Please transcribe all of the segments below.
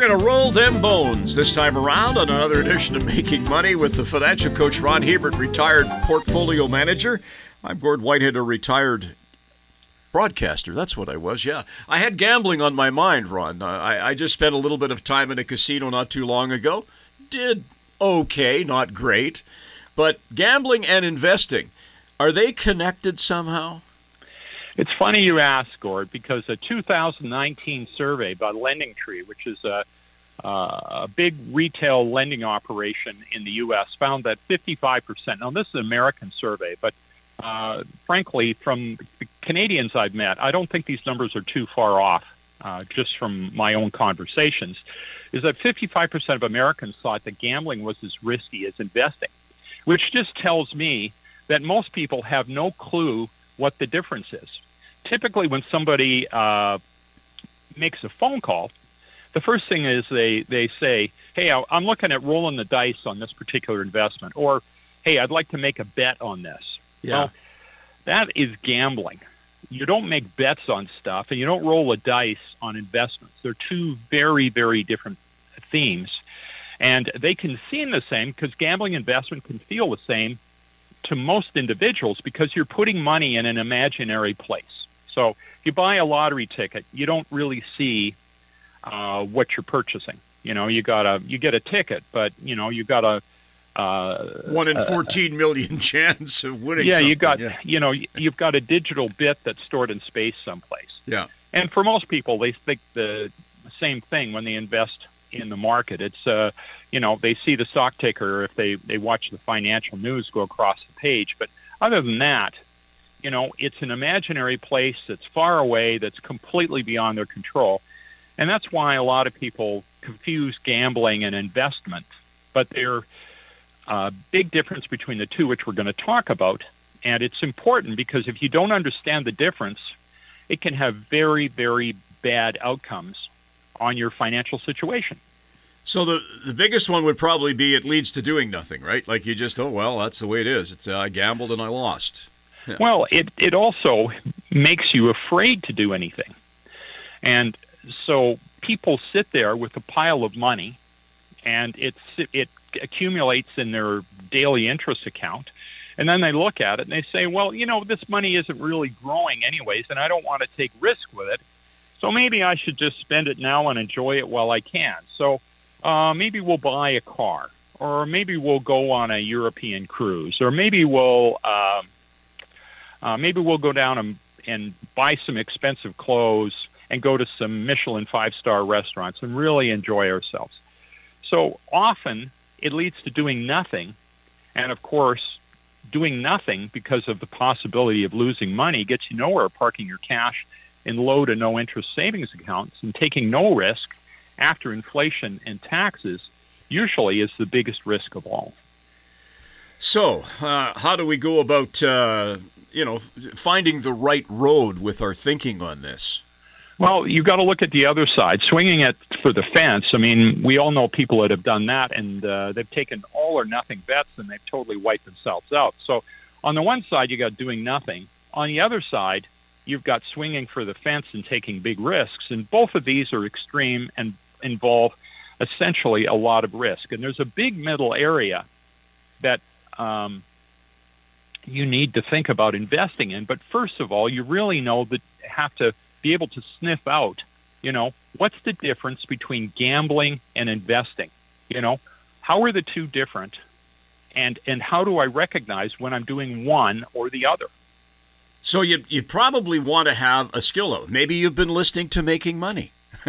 We're going to roll them bones this time around on another edition of Making Money with the financial coach Ron Hebert, retired portfolio manager. I'm Gord Whitehead, a retired broadcaster. That's what I was, yeah. I had gambling on my mind, Ron. Uh, I, I just spent a little bit of time in a casino not too long ago. Did okay, not great. But gambling and investing, are they connected somehow? It's funny you ask, Gord, because a 2019 survey by Lending Tree, which is a, uh, a big retail lending operation in the U.S., found that 55%. Now, this is an American survey, but uh, frankly, from the Canadians I've met, I don't think these numbers are too far off. Uh, just from my own conversations, is that 55% of Americans thought that gambling was as risky as investing, which just tells me that most people have no clue what the difference is. Typically, when somebody uh, makes a phone call, the first thing is they, they say, Hey, I'm looking at rolling the dice on this particular investment, or Hey, I'd like to make a bet on this. Yeah. Well, that is gambling. You don't make bets on stuff and you don't roll a dice on investments. They're two very, very different themes. And they can seem the same because gambling investment can feel the same to most individuals because you're putting money in an imaginary place. So if you buy a lottery ticket, you don't really see uh, what you're purchasing. You know, you got a you get a ticket, but you know you got a uh, one in uh, fourteen uh, million chance of winning. Yeah, something. you got yeah. you know you've got a digital bit that's stored in space someplace. Yeah, and for most people, they think the same thing when they invest in the market. It's uh, you know, they see the stock ticker if they they watch the financial news go across the page. But other than that, you know, it's an imaginary place that's far away, that's completely beyond their control, and that's why a lot of people confuse gambling and investment. But there's a big difference between the two, which we're going to talk about, and it's important because if you don't understand the difference, it can have very, very bad outcomes on your financial situation. So the the biggest one would probably be it leads to doing nothing, right? Like you just oh well, that's the way it is. It's uh, I gambled and I lost. Yeah. Well, it it also makes you afraid to do anything, and so people sit there with a pile of money, and it's it accumulates in their daily interest account, and then they look at it and they say, well, you know, this money isn't really growing anyways, and I don't want to take risk with it. So maybe I should just spend it now and enjoy it while I can. So uh, maybe we'll buy a car, or maybe we'll go on a European cruise, or maybe we'll uh, uh, maybe we'll go down and, and buy some expensive clothes and go to some Michelin five star restaurants and really enjoy ourselves. So often it leads to doing nothing, and of course, doing nothing because of the possibility of losing money gets you nowhere. Parking your cash in low to no interest savings accounts and taking no risk after inflation and taxes usually is the biggest risk of all. So, uh, how do we go about, uh, you know, finding the right road with our thinking on this? Well, you've got to look at the other side, swinging it for the fence. I mean, we all know people that have done that, and uh, they've taken all or nothing bets, and they've totally wiped themselves out. So, on the one side, you got doing nothing. On the other side, you've got swinging for the fence and taking big risks, and both of these are extreme and involve essentially a lot of risk. And there's a big middle area that um, you need to think about investing in. But first of all, you really know that have to be able to sniff out, you know, what's the difference between gambling and investing? You know, how are the two different? And and how do I recognize when I'm doing one or the other? So you you probably want to have a skill of. Maybe you've been listening to Making Money.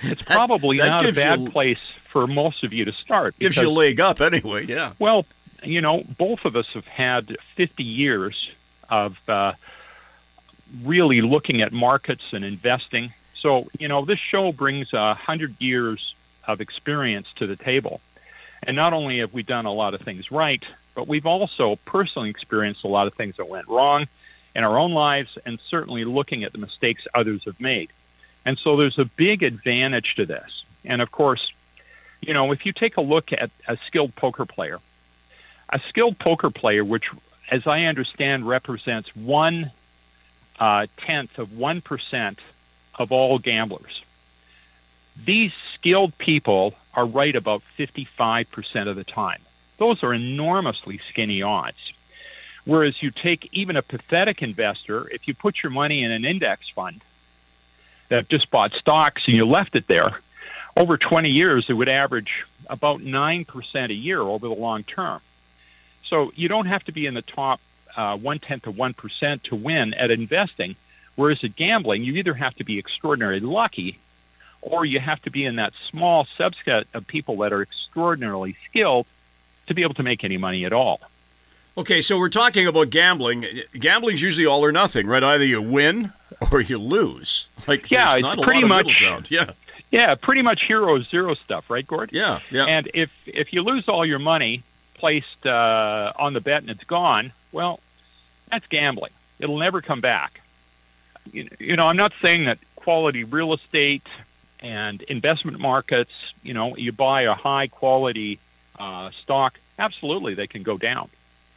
it's probably that, that not a bad you, place for most of you to start. Because, gives you a leg up anyway, yeah. Well, you know, both of us have had 50 years of uh, really looking at markets and investing. So, you know, this show brings a hundred years of experience to the table. And not only have we done a lot of things right, but we've also personally experienced a lot of things that went wrong in our own lives and certainly looking at the mistakes others have made. And so there's a big advantage to this. And of course, you know, if you take a look at a skilled poker player, a skilled poker player, which, as I understand, represents one uh, tenth of 1% of all gamblers. these skilled people are right about 55% of the time. Those are enormously skinny odds. Whereas you take even a pathetic investor, if you put your money in an index fund that just bought stocks and you left it there, over 20 years, it would average about 9% a year over the long term. So you don't have to be in the top uh, one tenth of 1% to win at investing. Whereas at gambling, you either have to be extraordinarily lucky or you have to be in that small subset of people that are extraordinarily skilled to be able to make any money at all. Okay, so we're talking about gambling. Gambling's usually all or nothing, right? Either you win or you lose. Like yeah, it's pretty much. Yeah, yeah, pretty much hero zero stuff, right, Gord? Yeah, yeah. And if if you lose all your money placed uh, on the bet and it's gone, well, that's gambling. It'll never come back. You, you know, I'm not saying that quality real estate and investment markets, you know, you buy a high quality uh, stock, absolutely they can go down.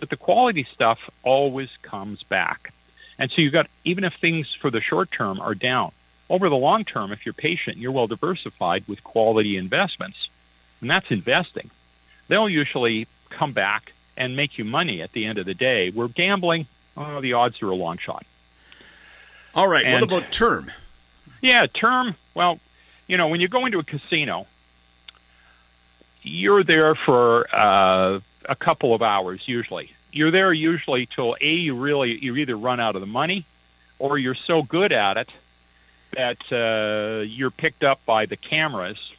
But the quality stuff always comes back. And so you've got, even if things for the short term are down, over the long term, if you're patient, you're well diversified with quality investments, and that's investing, they'll usually come back and make you money at the end of the day. We're gambling, oh, the odds are a long shot. All right. And, what about term? Yeah, term. Well, you know, when you go into a casino, you're there for uh, a couple of hours usually. You're there usually till a you really you either run out of the money, or you're so good at it that uh, you're picked up by the cameras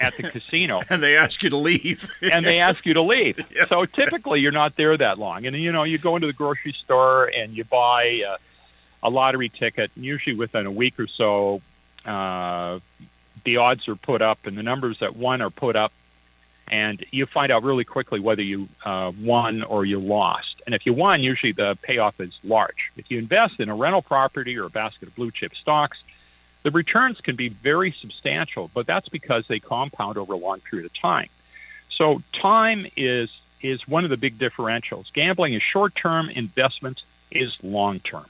at the casino, and they ask you to leave. and they ask you to leave. Yeah. So typically, you're not there that long. And you know, you go into the grocery store and you buy uh, a lottery ticket. And usually, within a week or so, uh, the odds are put up and the numbers that won are put up, and you find out really quickly whether you uh, won or you lost. And if you won, usually the payoff is large. If you invest in a rental property or a basket of blue chip stocks, the returns can be very substantial, but that's because they compound over a long period of time. So time is is one of the big differentials. Gambling is short term, investment is long term.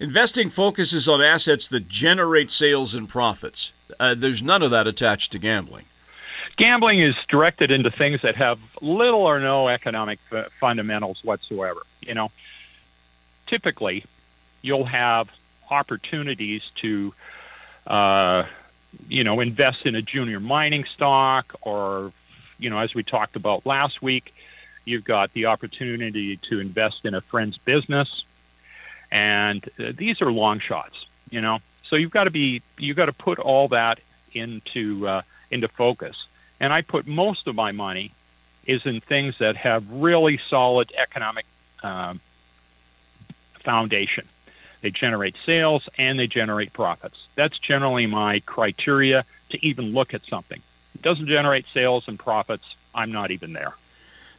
Investing focuses on assets that generate sales and profits. Uh, there's none of that attached to gambling. Gambling is directed into things that have little or no economic f- fundamentals whatsoever. You know, typically, you'll have opportunities to, uh, you know, invest in a junior mining stock, or, you know, as we talked about last week, you've got the opportunity to invest in a friend's business and uh, these are long shots, you know. So you've got to be you've got to put all that into uh, into focus. And I put most of my money is in things that have really solid economic um, foundation. They generate sales and they generate profits. That's generally my criteria to even look at something. It doesn't generate sales and profits. I'm not even there.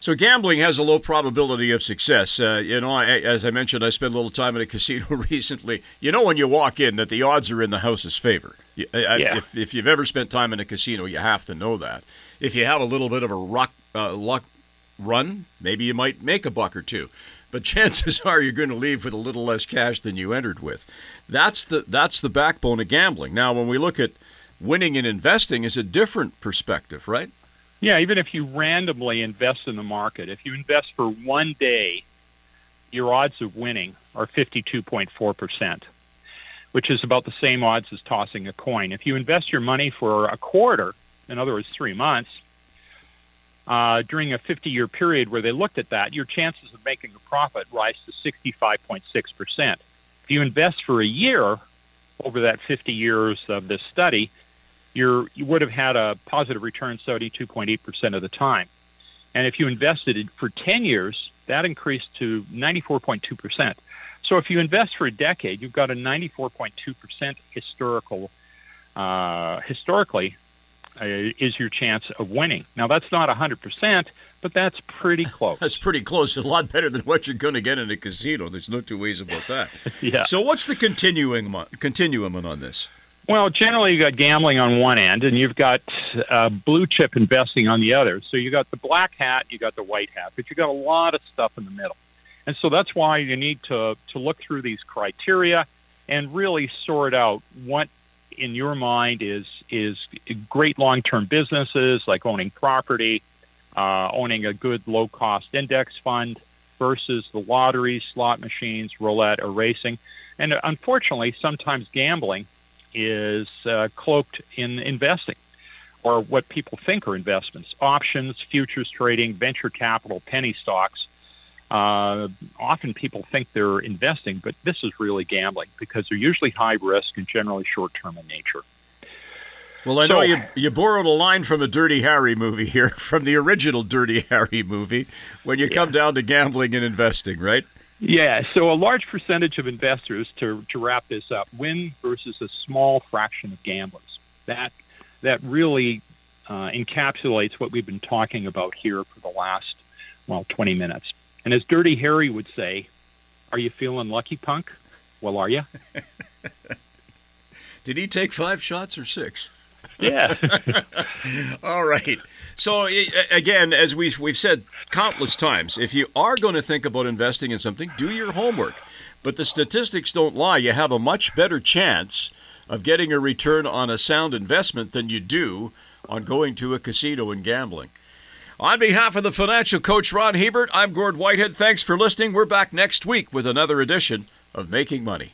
So gambling has a low probability of success. Uh, you know, I, as I mentioned, I spent a little time in a casino recently. You know, when you walk in, that the odds are in the house's favor. I, yeah. if, if you've ever spent time in a casino, you have to know that. If you have a little bit of a rock, uh, luck run, maybe you might make a buck or two, but chances are you're going to leave with a little less cash than you entered with. That's the that's the backbone of gambling. Now, when we look at winning and investing, is a different perspective, right? Yeah, even if you randomly invest in the market, if you invest for one day, your odds of winning are 52.4%, which is about the same odds as tossing a coin. If you invest your money for a quarter, in other words, three months, uh, during a 50 year period where they looked at that, your chances of making a profit rise to 65.6%. If you invest for a year over that 50 years of this study, you would have had a positive return 72.8% of the time. And if you invested for 10 years, that increased to 94.2%. So if you invest for a decade, you've got a 94.2% historical, uh, historically, is your chance of winning. Now, that's not 100%, but that's pretty close. That's pretty close. A lot better than what you're going to get in a casino. There's no two ways about that. yeah. So, what's the continuing continuum on this? Well, generally, you've got gambling on one end, and you've got uh, blue chip investing on the other. So you've got the black hat, you've got the white hat, but you've got a lot of stuff in the middle. And so that's why you need to to look through these criteria and really sort out what in your mind is is great long-term businesses like owning property, uh, owning a good low-cost index fund versus the lotteries, slot machines, roulette, or racing. And unfortunately, sometimes gambling is uh, cloaked in investing or what people think are investments options, futures trading, venture capital, penny stocks. Uh, often people think they're investing, but this is really gambling because they're usually high risk and generally short term in nature. Well, I know so, you you borrowed a line from a Dirty Harry movie here, from the original Dirty Harry movie, when you yeah. come down to gambling and investing, right? Yeah, so a large percentage of investors, to, to wrap this up, win versus a small fraction of gamblers. That that really uh, encapsulates what we've been talking about here for the last well 20 minutes. And as Dirty Harry would say, "Are you feeling lucky, punk?" Well, are you? Did he take five shots or six? Yeah. All right. So again, as we've we've said countless times, if you are going to think about investing in something, do your homework. But the statistics don't lie. You have a much better chance of getting a return on a sound investment than you do on going to a casino and gambling. On behalf of the financial coach Ron Hebert, I'm Gord Whitehead. Thanks for listening. We're back next week with another edition of Making Money.